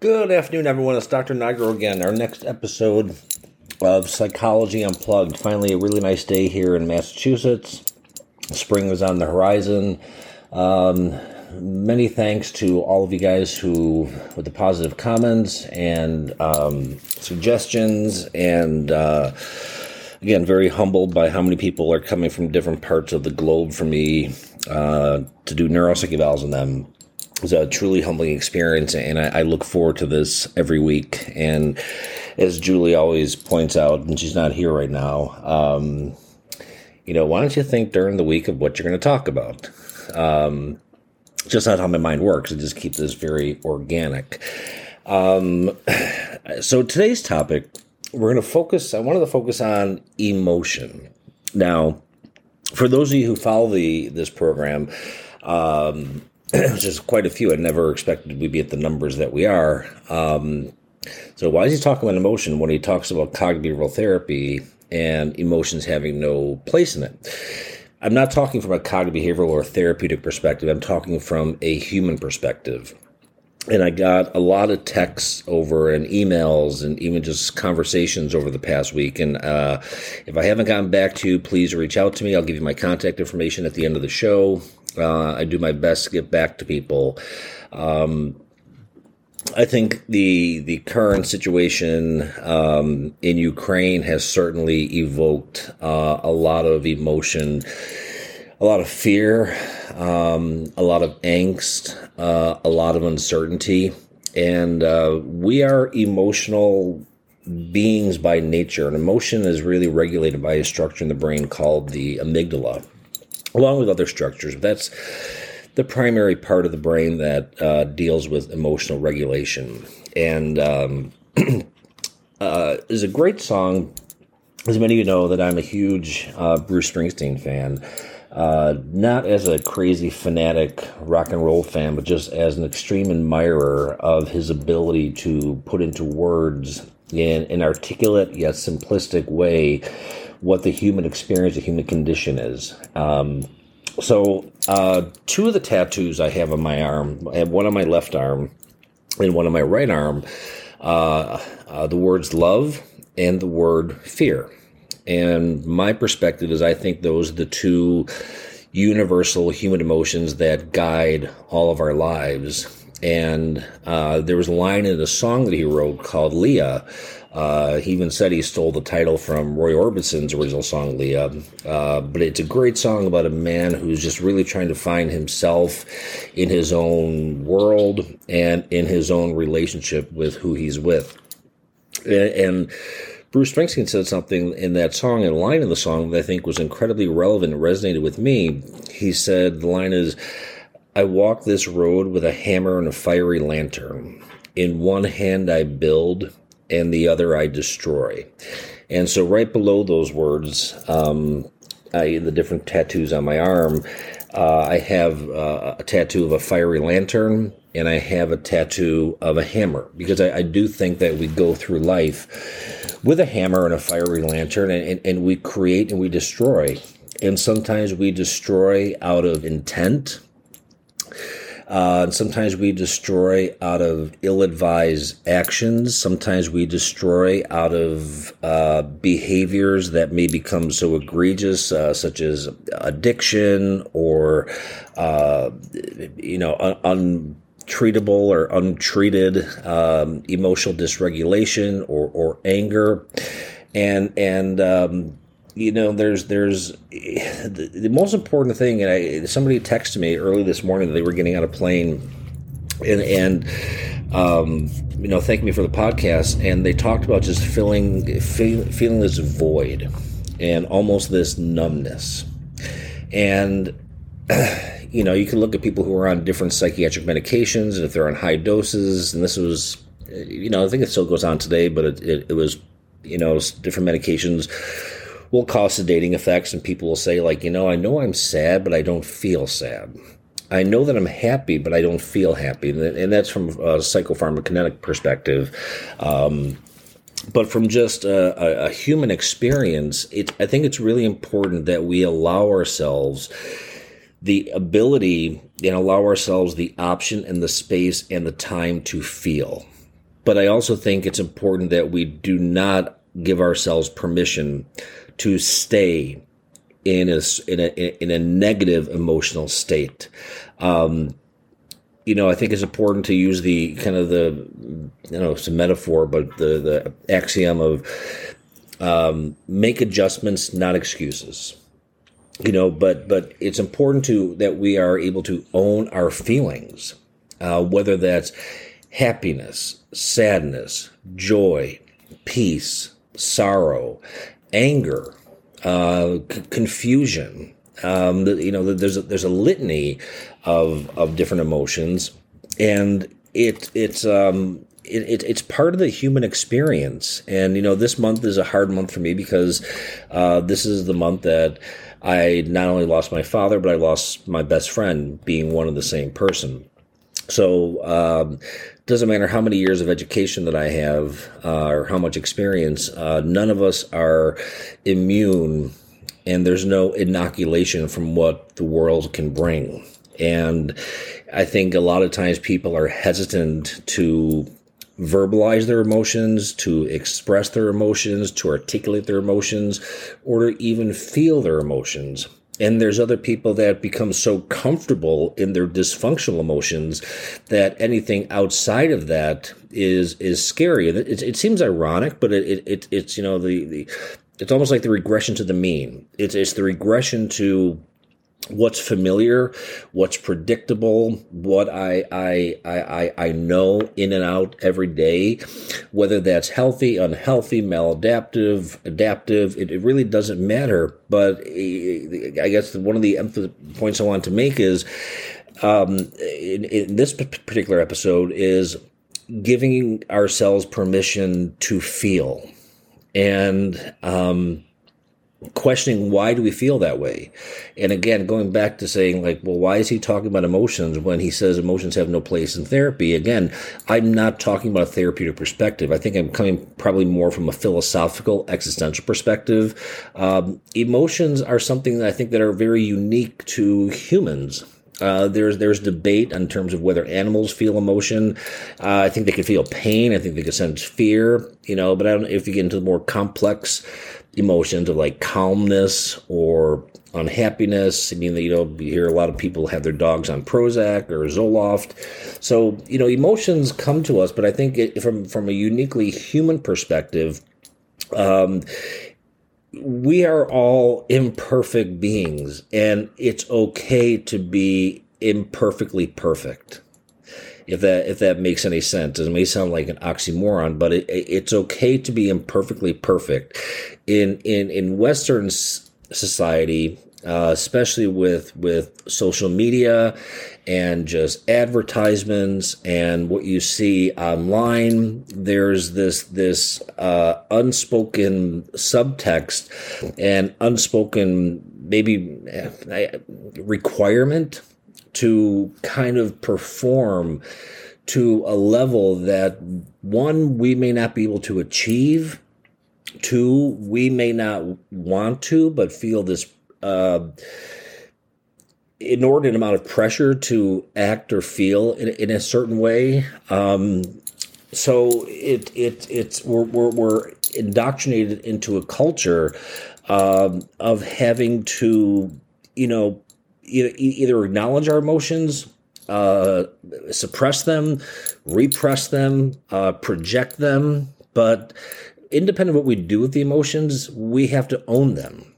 Good afternoon, everyone. It's Dr. Nigro again. Our next episode of Psychology Unplugged. Finally, a really nice day here in Massachusetts. Spring is on the horizon. Um, many thanks to all of you guys who, with the positive comments and um, suggestions, and uh, again, very humbled by how many people are coming from different parts of the globe for me uh, to do neuropsych evals on them was a truly humbling experience, and I, I, look forward to this every week. And as Julie always points out, and she's not here right now, um, you know, why don't you think during the week of what you're going to talk about? Um, just not how my mind works. It just keeps this very organic. Um, so today's topic, we're going to focus. I wanted to focus on emotion. Now, for those of you who follow the this program, um, which is quite a few. I never expected we'd be at the numbers that we are. Um, so why is he talking about emotion when he talks about cognitive therapy and emotions having no place in it? I'm not talking from a cognitive behavioral or therapeutic perspective. I'm talking from a human perspective. And I got a lot of texts over and emails and even just conversations over the past week. And uh, if I haven't gotten back to you, please reach out to me. I'll give you my contact information at the end of the show. Uh, I do my best to get back to people. Um, I think the the current situation um, in Ukraine has certainly evoked uh, a lot of emotion, a lot of fear, um, a lot of angst, uh, a lot of uncertainty, and uh, we are emotional beings by nature. And emotion is really regulated by a structure in the brain called the amygdala along with other structures. That's the primary part of the brain that uh, deals with emotional regulation. And um, uh, is a great song. As many of you know, that I'm a huge uh, Bruce Springsteen fan. Uh, not as a crazy fanatic rock and roll fan, but just as an extreme admirer of his ability to put into words in an articulate yet simplistic way what the human experience, the human condition is. Um, so, uh, two of the tattoos I have on my arm, I have one on my left arm and one on my right arm, uh, uh, the words love and the word fear. And my perspective is I think those are the two universal human emotions that guide all of our lives. And uh, there was a line in a song that he wrote called Leah uh, he even said he stole the title from Roy Orbison's original song, Leah. Uh, but it's a great song about a man who's just really trying to find himself in his own world and in his own relationship with who he's with. And, and Bruce Springsteen said something in that song, in a line in the song that I think was incredibly relevant and resonated with me. He said, the line is, I walk this road with a hammer and a fiery lantern. In one hand I build, and the other I destroy. And so, right below those words, um, I, the different tattoos on my arm, uh, I have uh, a tattoo of a fiery lantern and I have a tattoo of a hammer because I, I, do think that we go through life with a hammer and a fiery lantern and, and, and we create and we destroy. And sometimes we destroy out of intent uh, and sometimes we destroy out of ill advised actions. Sometimes we destroy out of uh, behaviors that may become so egregious, uh, such as addiction or, uh, you know, un- untreatable or untreated um, emotional dysregulation or, or anger. And, and, um, you know, there's there's the, the, most important thing, and I somebody texted me early this morning that they were getting on a plane, and and um, you know, thank me for the podcast, and they talked about just feeling feel, feeling this void and almost this numbness, and. You know, you can look at people who are on different psychiatric medications, and if they're on high doses, and this was, you know, I think it still goes on today, but it, it, it was, you know, different medications will cause sedating effects, and people will say, like, you know, I know I'm sad, but I don't feel sad. I know that I'm happy, but I don't feel happy. And that's from a psychopharmacokinetic perspective. Um, but from just a, a, human experience, it, I think it's really important that we allow ourselves the ability and allow ourselves the option and the space and the time to feel. but I also think it's important that we do not give ourselves permission to stay in a in a in a negative emotional state. Um, you know, I think it's important to use the kind of the you know a metaphor, but the the axiom of um, make adjustments, not excuses. You know, but but it's important to that we are able to own our feelings, uh, whether that's happiness, sadness, joy, peace, sorrow, anger, uh, c- confusion. Um, you know, there's a, there's a litany of of different emotions, and it it's um, it, it, it's part of the human experience. And you know, this month is a hard month for me because uh, this is the month that I not only lost my father, but I lost my best friend, being one of the same person. So um, doesn't matter how many years of education that I have uh, or how much experience, uh, none of us are immune, and there's no inoculation from what the world can bring. And I think a lot of times people are hesitant to verbalize their emotions, to express their emotions, to articulate their emotions, or to even feel their emotions. And there's other people that become so comfortable in their dysfunctional emotions that anything outside of that is is scary. It, it seems ironic, but it, it, it's you know the, the it's almost like the regression to the mean. It's it's the regression to what's familiar, what's predictable, what I, I, I, I know in and out every day, whether that's healthy, unhealthy, maladaptive, adaptive, it, it really doesn't matter. But I guess one of the points I want to make is um, in, in this particular episode is giving ourselves permission to feel. And, um, questioning why do we feel that way and again going back to saying like well why is he talking about emotions when he says emotions have no place in therapy again i'm not talking about a therapeutic perspective i think i'm coming probably more from a philosophical existential perspective um, emotions are something that i think that are very unique to humans uh, there's there's debate in terms of whether animals feel emotion. Uh, I think they can feel pain. I think they can sense fear. You know, but I don't. If you get into the more complex emotions of like calmness or unhappiness. I mean, you know, you hear a lot of people have their dogs on Prozac or Zoloft. So, you know, emotions come to us, but I think it, from from a uniquely human perspective, um, we are all imperfect beings, and it's okay to be imperfectly perfect if that if that makes any sense. It may sound like an oxymoron, but it, it's okay to be imperfectly perfect. In in in Western society, uh, especially with with social media and just advertisements and what you see online there's this this uh, unspoken subtext and unspoken maybe uh, requirement to kind of perform to a level that one, we may not be able to achieve, two, we may not want to, but feel this uh, inordinate amount of pressure to act or feel in, in a certain way. Um, so it it it's we're, we're, we're indoctrinated into a culture um, of having to you know either, either acknowledge our emotions, uh, suppress them, repress them, uh, project them. But independent of what we do with the emotions, we have to own them.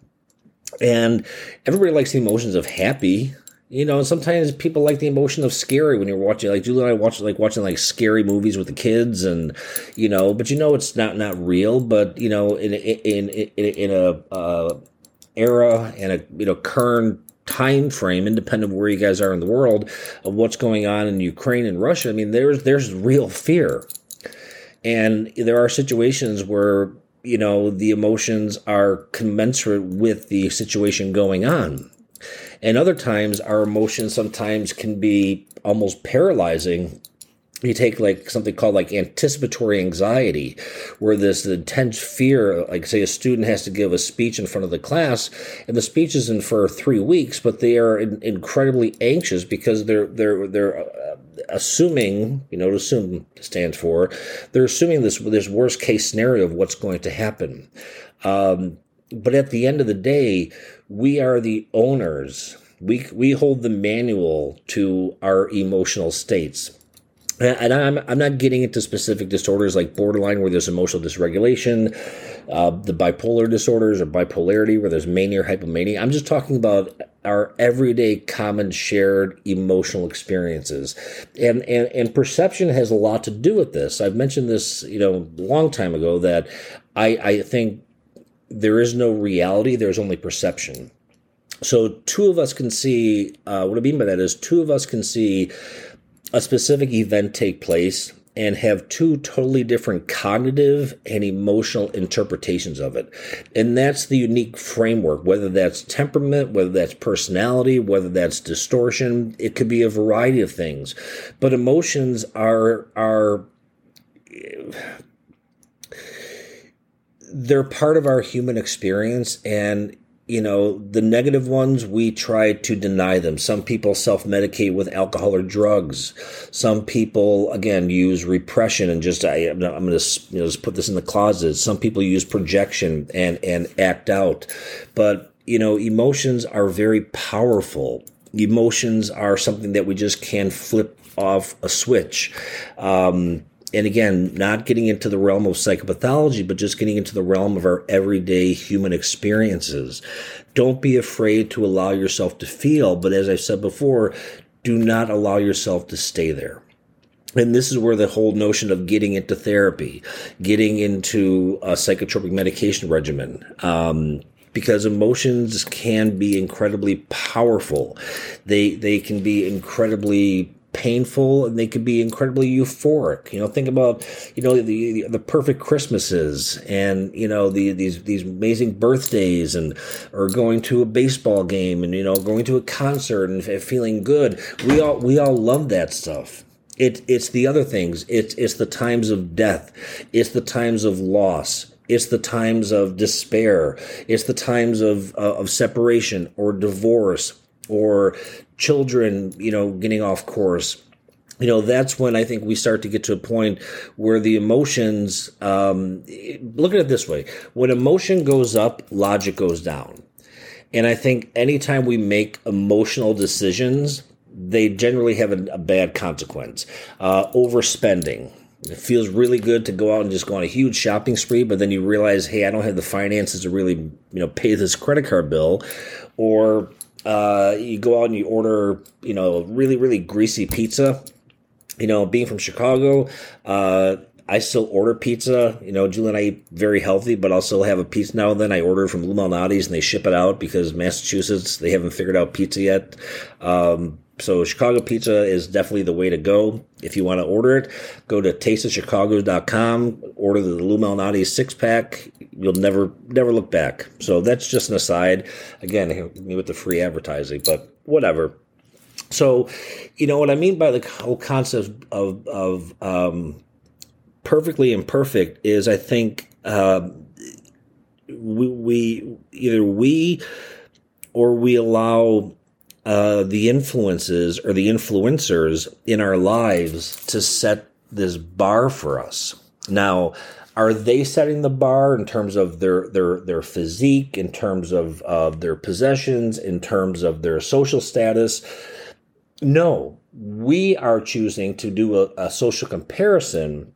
And everybody likes the emotions of happy. You know, sometimes people like the emotion of scary when you're watching, like Julie and I watch, like watching like scary movies with the kids, and you know, but you know it's not not real. But you know, in in in in, a uh, era and a you know current time frame, independent of where you guys are in the world, of what's going on in Ukraine and Russia, I mean, there's there's real fear, and there are situations where you know the emotions are commensurate with the situation going on, and other times our emotions sometimes can be almost paralyzing you take like something called like anticipatory anxiety where this intense fear like say a student has to give a speech in front of the class and the speech is in for three weeks but they are in, incredibly anxious because they're they're they're uh, assuming you know to assume stands for they're assuming this this worst case scenario of what's going to happen. Um, but at the end of the day we are the owners. We we hold the manual to our emotional states and I'm, I'm not getting into specific disorders like borderline where there's emotional dysregulation, uh, the bipolar disorders or bipolarity where there's mania or hypomania. I'm just talking about our everyday common shared emotional experiences. And, and, and perception has a lot to do with this. I've mentioned this, you know, a long time ago that I, I think there is no reality, there's only perception. So two of us can see, uh, what I mean by that is two of us can see a specific event take place and have two totally different cognitive and emotional interpretations of it. And that's the unique framework, whether that's temperament, whether that's personality, whether that's distortion, it could be a variety of things. But emotions are are they're part of our human experience and you know, the negative ones, we try to deny them. Some people self medicate with alcohol or drugs. Some people, again, use repression and just, I, am going to you know, just put this in the closet. Some people use projection and, and act out. But, you know, emotions are very powerful. Emotions are something that we just can't flip off a switch. Um, and again, not getting into the realm of psychopathology, but just getting into the realm of our everyday human experiences. Don't be afraid to allow yourself to feel, but as I've said before, do not allow yourself to stay there. And this is where the whole notion of getting into therapy, getting into a psychotropic medication regimen, um, because emotions can be incredibly powerful. They they can be incredibly painful and they could be incredibly euphoric. You know, think about you know the the perfect Christmases and you know the these these amazing birthdays and or going to a baseball game and you know going to a concert and feeling good. We all we all love that stuff. It, it's the other things. It's it's the times of death. It's the times of loss. It's the times of despair. It's the times of of separation or divorce or children, you know, getting off course. You know that's when i think we start to get to a point where the emotions um, look at it this way. When emotion goes up logic goes down. And i think anytime we make emotional decisions they generally have a, a bad consequence. Uh, overspending. It feels really good to go out and just go on a huge shopping spree but then you realize hey i don't have the finances to really you know pay this credit card bill. Or uh, you go out and you order, you know, really, really greasy pizza. You know, being from Chicago, uh, I still order pizza. You know, Julie and I eat very healthy, but I'll still have a pizza now and then. I order from Lou Malnati's and they ship it out because Massachusetts, they haven't figured out pizza yet. Um, so Chicago pizza is definitely the way to go. If you want to order it, go to tasteofchicago.com, order the Lou six pack. You'll never never look back. So that's just an aside. Again, me with the free advertising, but whatever. So, you know what I mean by the whole concept of of um, perfectly imperfect is I think uh, we, we either we or we allow uh, the influences or the influencers in our lives to set this bar for us. Now, are they setting the bar in terms of their their their physique, in terms of uh, their possessions, in terms of their social status? No, we are choosing to do a, a social comparison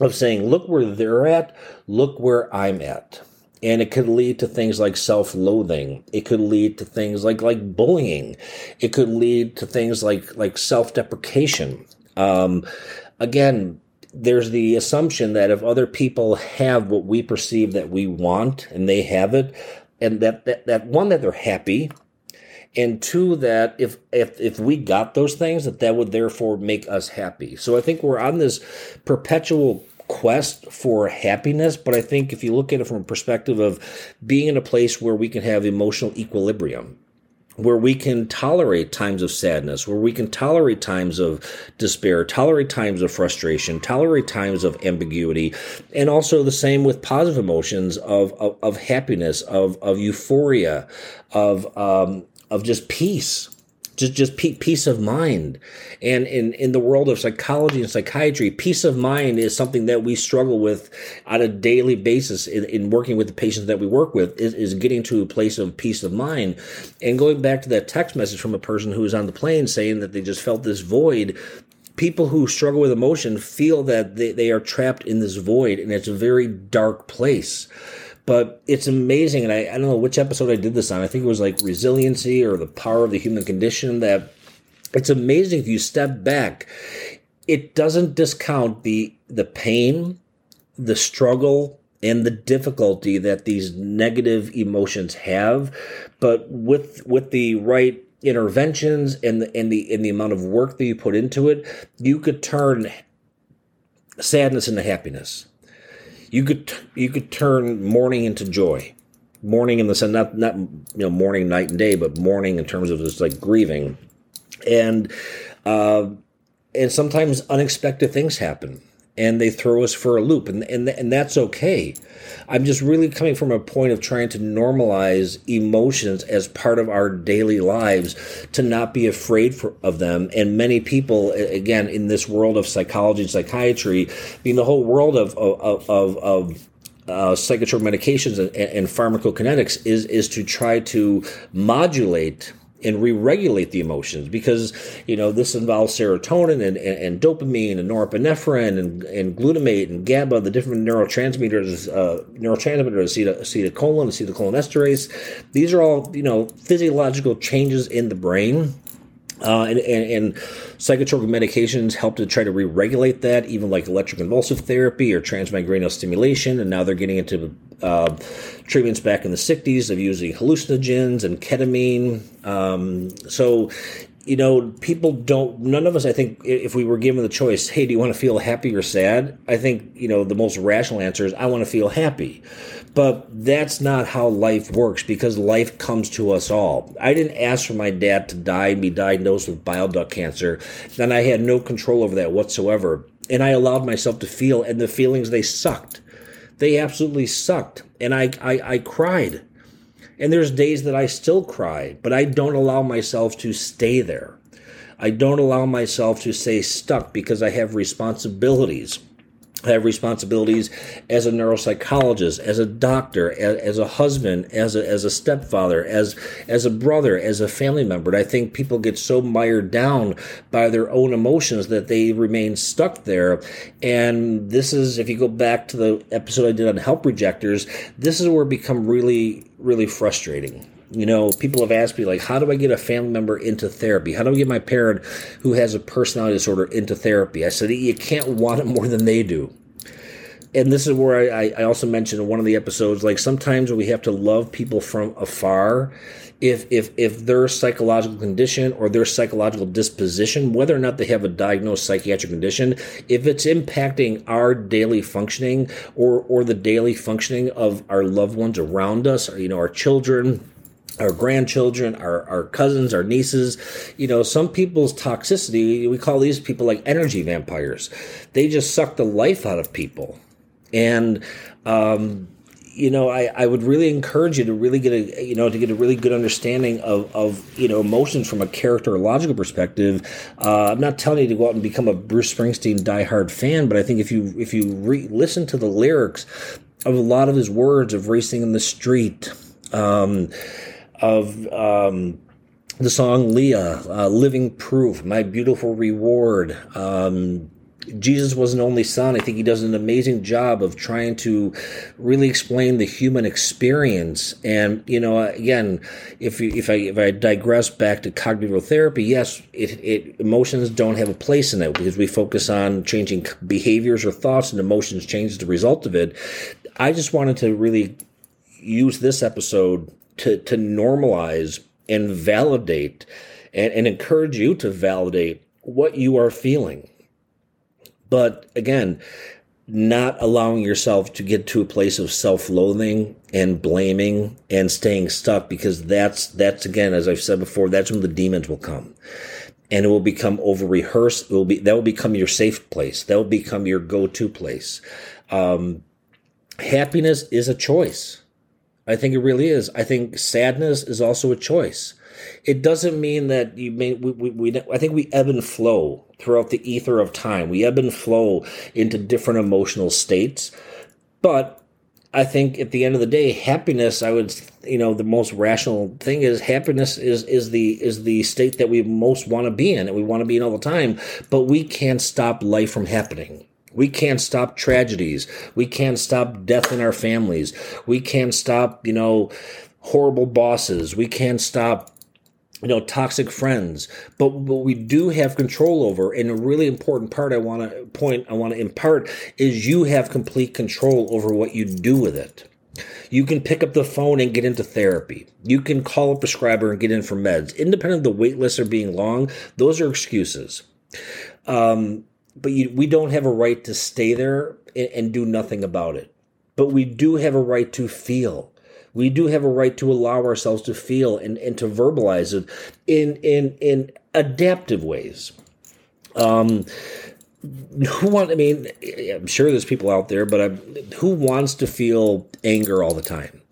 of saying, look where they're at, look where I'm at. And it could lead to things like self-loathing. It could lead to things like like bullying. It could lead to things like like self-deprecation. Um, again there's the assumption that if other people have what we perceive that we want and they have it and that that, that one that they're happy and two that if if if we got those things that that would therefore make us happy. So i think we're on this perpetual quest for happiness, but I think if you look at it from a perspective of being in a place where we can have emotional equilibrium, where we can tolerate times of sadness, where we can tolerate times of despair, tolerate times of frustration, tolerate times of ambiguity, and also the same with positive emotions of of, of happiness, of of euphoria, of um, of just peace just just peace of mind. And in in the world of psychology and psychiatry peace of mind is something that we struggle with on a daily basis in, in working with the patients that we work with is, is getting to a place of peace of mind. And going back to that text message from a person who was on the plane saying that they just felt this void people who struggle with emotion feel that they, they are trapped in this void and it's a very dark place but it's amazing. And I, I don't know which episode I did this on. I think it was like resiliency or the power of the human condition that it's amazing if you step back. It doesn't discount the the pain, the struggle, and the difficulty that these negative emotions have, but with with the right interventions and the and the and the amount of work that you put into it, you could turn sadness into happiness you could you could turn mourning into joy. Mourning in the sense not not you know mourning night and day but mourning in terms of just like grieving. And uh and sometimes unexpected things happen and they throw us for a loop and and and that's okay I'm just really coming from a point of trying to normalize emotions as part of our daily lives to not be afraid for, of them. And many people, again, in this world of psychology and psychiatry, being the whole world of, of, of, of uh, psychotropic medications and, and pharmacokinetics is is to try to modulate and re-regulate the emotions because you know this involves serotonin and, and, and dopamine and norepinephrine and, and, glutamate and GABA, the different neurotransmitters, uh, neurotransmitters, acetylcholine, acetylcholinesterase. These are all you know physiological changes in the brain uh, and, and, and, psychotropic medications help to try to re-regulate that, even like electroconvulsive therapy or transmicranial stimulation. And now they're getting into uh, treatments back in the 60s of using hallucinogens and ketamine. Um, so, you know, people don't, none of us, I think, if we were given the choice, hey, do you want to feel happy or sad? I think, you know, the most rational answer is, I want to feel happy. But that's not how life works because life comes to us all. I didn't ask for my dad to die and be diagnosed with bile duct cancer, and I had no control over that whatsoever. And I allowed myself to feel, and the feelings, they sucked. They absolutely sucked. And I, I, I cried. And there's days that I still cry, but I don't allow myself to stay there. I don't allow myself to stay stuck because I have responsibilities. Have responsibilities as a neuropsychologist, as a doctor, as, as, a husband, as a, as a stepfather, as as a brother, as a family member. And I think people get so mired down by their own emotions that they remain stuck there. And this is, if you go back to the episode I did on help rejectors, this is where it become really, really frustrating you know, people have asked me, like, how do I get a family member into therapy? How do I get my parent who has a personality disorder into therapy? I said, you can't want it more than they do. And this is where I, I also mentioned in one of the episodes, like, sometimes we have to love people from afar. If, if, if their psychological condition or their psychological disposition, whether or not they have a diagnosed psychiatric condition, if it's impacting our daily functioning or, or the daily functioning of our loved ones around us, or, you know, our children, our grandchildren, our, our cousins, our nieces. You know, some people's toxicity, we call these people like energy vampires. They just suck the life out of people. And, um, you know, I, I would really encourage you to really get a, you know, to get a really good understanding of, of you know, emotions from a characterological perspective. Uh, I'm not telling you to go out and become a Bruce Springsteen diehard fan, but I think if you, if you re- listen to the lyrics of a lot of his words of racing in the street, um, of um, the song Leah, uh, Living Proof, My Beautiful Reward. Um, Jesus was an only son. I think he does an amazing job of trying to really explain the human experience. And you know, again, if if I if I digress back to cognitive therapy, yes, it, it emotions don't have a place in it because we focus on changing behaviors or thoughts, and emotions change as a result of it. I just wanted to really use this episode to, to normalize and validate and, and encourage you to validate what you are feeling. But again, not allowing yourself to get to a place of self-loathing and blaming and staying stuck because that's that's again as I've said before that's when the demons will come. And it will become over rehearsed it will be that will become your safe place. That will become your go-to place. Um, happiness is a choice I think it really is I think sadness is also a choice it doesn't mean that you may we, we, we, I think we ebb and flow throughout the ether of time. We ebb and flow into different emotional states. But I think at the end of the day, happiness, I would you know, the most rational thing is happiness is is the is the state that we most want to be in and we want to be in all the time, but we can't stop life from happening. We can't stop tragedies. We can't stop death in our families. We can't stop, you know, horrible bosses. We can't stop you know toxic friends but what we do have control over and a really important part i want to point i want to impart is you have complete control over what you do with it you can pick up the phone and get into therapy you can call a prescriber and get in for meds independent of the wait lists are being long those are excuses um, but you, we don't have a right to stay there and, and do nothing about it but we do have a right to feel we do have a right to allow ourselves to feel and, and to verbalize it in in in adaptive ways. Um, who want? I mean, I'm sure there's people out there, but I'm, who wants to feel anger all the time?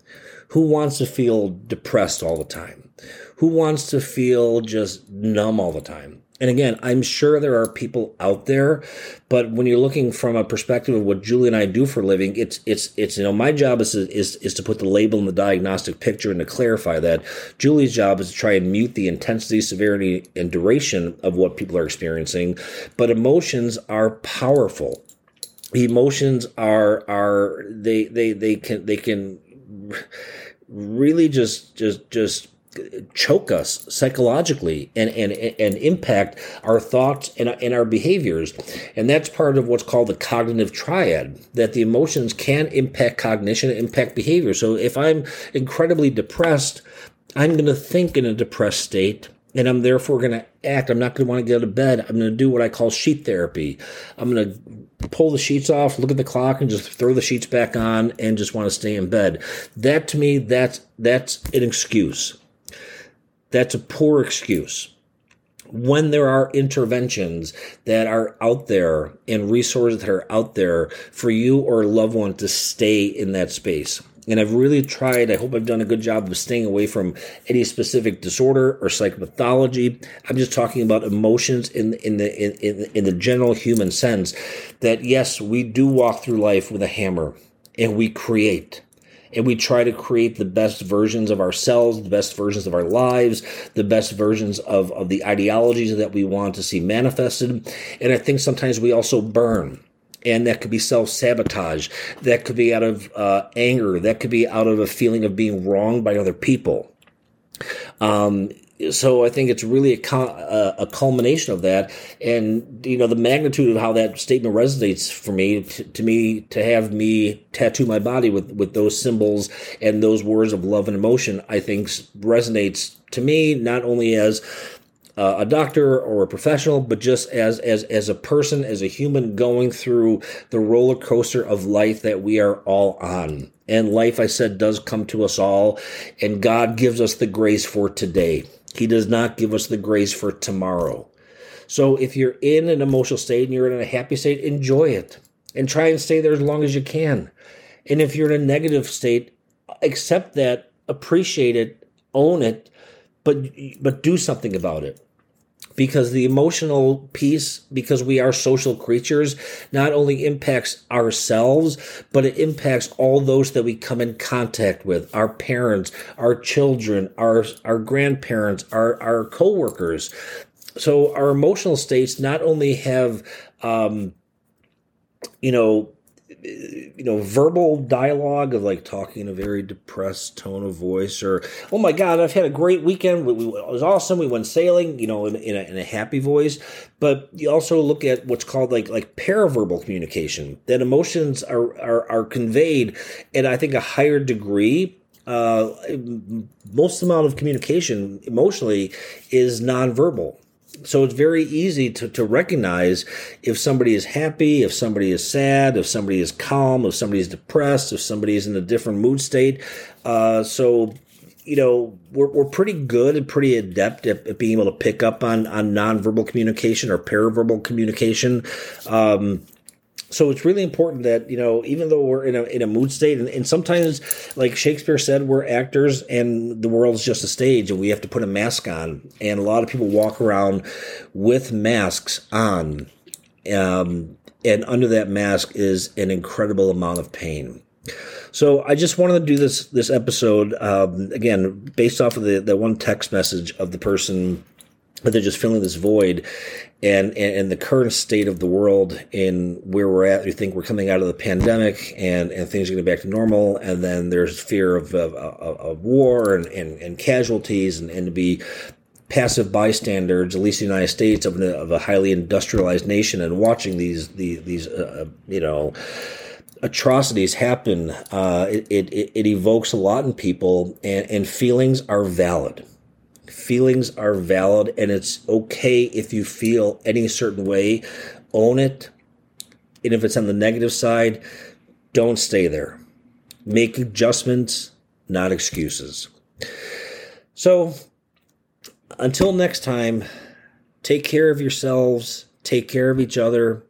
Who wants to feel depressed all the time? Who wants to feel just numb all the time? And again, I'm sure there are people out there, but when you're looking from a perspective of what Julie and I do for a living, it's it's it's you know my job is is is to put the label in the diagnostic picture and to clarify that. Julie's job is to try and mute the intensity, severity, and duration of what people are experiencing. But emotions are powerful. Emotions are are they they they can they can really just just just choke us psychologically and, and, and impact our thoughts and, and our behaviors. And that's part of what's called the cognitive triad, that the emotions can impact cognition, impact behavior. So if I'm incredibly depressed, I'm going to think in a depressed state and I'm therefore going to act. I'm not going to want to get out of bed. I'm going to do what I call sheet therapy. I'm going to pull the sheets off, look at the clock, and just throw the sheets back on, and just want to stay in bed. That to me, that's that's an excuse. That's a poor excuse. When there are interventions that are out there and resources that are out there for you or a loved one to stay in that space. And I've really tried, I hope I've done a good job of staying away from any specific disorder or psychopathology. I'm just talking about emotions in, in the in, in, in the general human sense that yes, we do walk through life with a hammer and we create and we try to create the best versions of ourselves, the best versions of our lives, the best versions of, of the ideologies that we want to see manifested. And I think sometimes we also burn. And that could be self sabotage. That could be out of uh, anger. That could be out of a feeling of being wronged by other people. Um, so I think it's really a, a, culmination of that, and you know the magnitude of how that statement resonates for me. To, to, me, to have me tattoo my body with with those symbols and those words of love and emotion, I think resonates to me not only as uh, a doctor or a professional, but just as as as a person, as a human going through the roller coaster of life that we are all on. And life, I said, does come to us all, and God gives us the grace for today. He does not give us the grace for tomorrow. So if you're in an emotional state and you're in a happy state, enjoy it and try and stay there as long as you can. And if you're in a negative state, accept that, appreciate it, own it, but but do something about it because the emotional piece, because we are social creatures, not only impacts ourselves, but it impacts all those that we come in contact with our parents, our children, our, our grandparents, our, our coworkers. So our emotional states not only have, um, you know, you know verbal dialogue of like talking in a very depressed tone of voice or oh my god i've had a great weekend. It was awesome. We went sailing you know in, in, a, in a happy voice. But you also look at what's called like like paraverbal communication that emotions are are, are conveyed at i think a higher degree. Uh, most amount of communication emotionally is nonverbal So it's very easy to, to recognize if somebody is happy, if somebody is sad, if somebody is calm, if somebody is depressed, if somebody is in a different mood state. Uh, so you know, we're, we're pretty good and pretty adept at, at, being able to pick up on, on nonverbal communication or paraverbal communication. Um, so it's really important that you know even though we're in a in a mood state and, and, sometimes like shakespeare said we're actors and the world's just a stage and we have to put a mask on. And a lot of people walk around with masks on. Um, and under that mask is an incredible amount of pain. So I just wanted to do this this episode um, again based off of the the one text message of the person that they're just filling this void, and, and, and the current state of the world in where we're at. We think we're coming out of the pandemic and and things are going to be back to normal, and then there's fear of of, of, of war and, and, and casualties, and, and to be passive bystanders, at least in the United States, of, a, of a highly industrialized nation, and watching these these, these uh, you know atrocities happen, uh, it, it, it evokes a lot in people, and, and feelings are valid. Feelings are valid, and it's okay if you feel any certain way. Own it. And if it's on the negative side, don't stay there. Make adjustments, not excuses. So, until next time, take care of yourselves, take care of each other,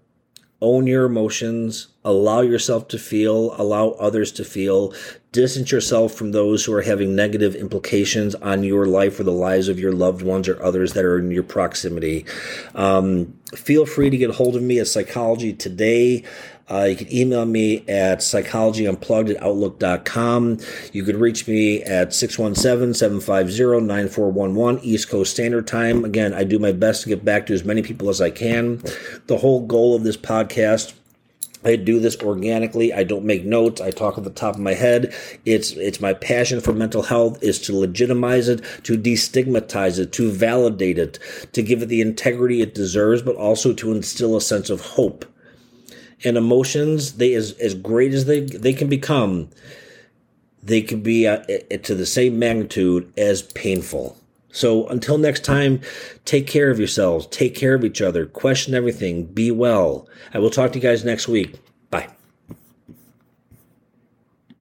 own your emotions, allow yourself to feel, allow others to feel, distance yourself from those who are having negative implications on your life or the lives of your loved ones or others that are in your proximity. Um, feel free to get a hold of me at Psychology Today. Uh, you can email me at psychologyunplugged at outlook.com. You can reach me at 617-750-9411 East Coast Standard Time. Again, I do my best to get back to as many people as I can. The whole goal of this podcast I do this organically. I don't make notes. I talk at the top of my head. It's it's my passion for mental health is to legitimize it, to destigmatize it, to validate it, to give it the integrity it deserves, but also to instill a sense of hope and emotions, they as as great as they they can become, they can be uh, to the same magnitude as painful. So until next time, take care of yourselves, take care of each other, question everything, be well. I will talk to you guys next week.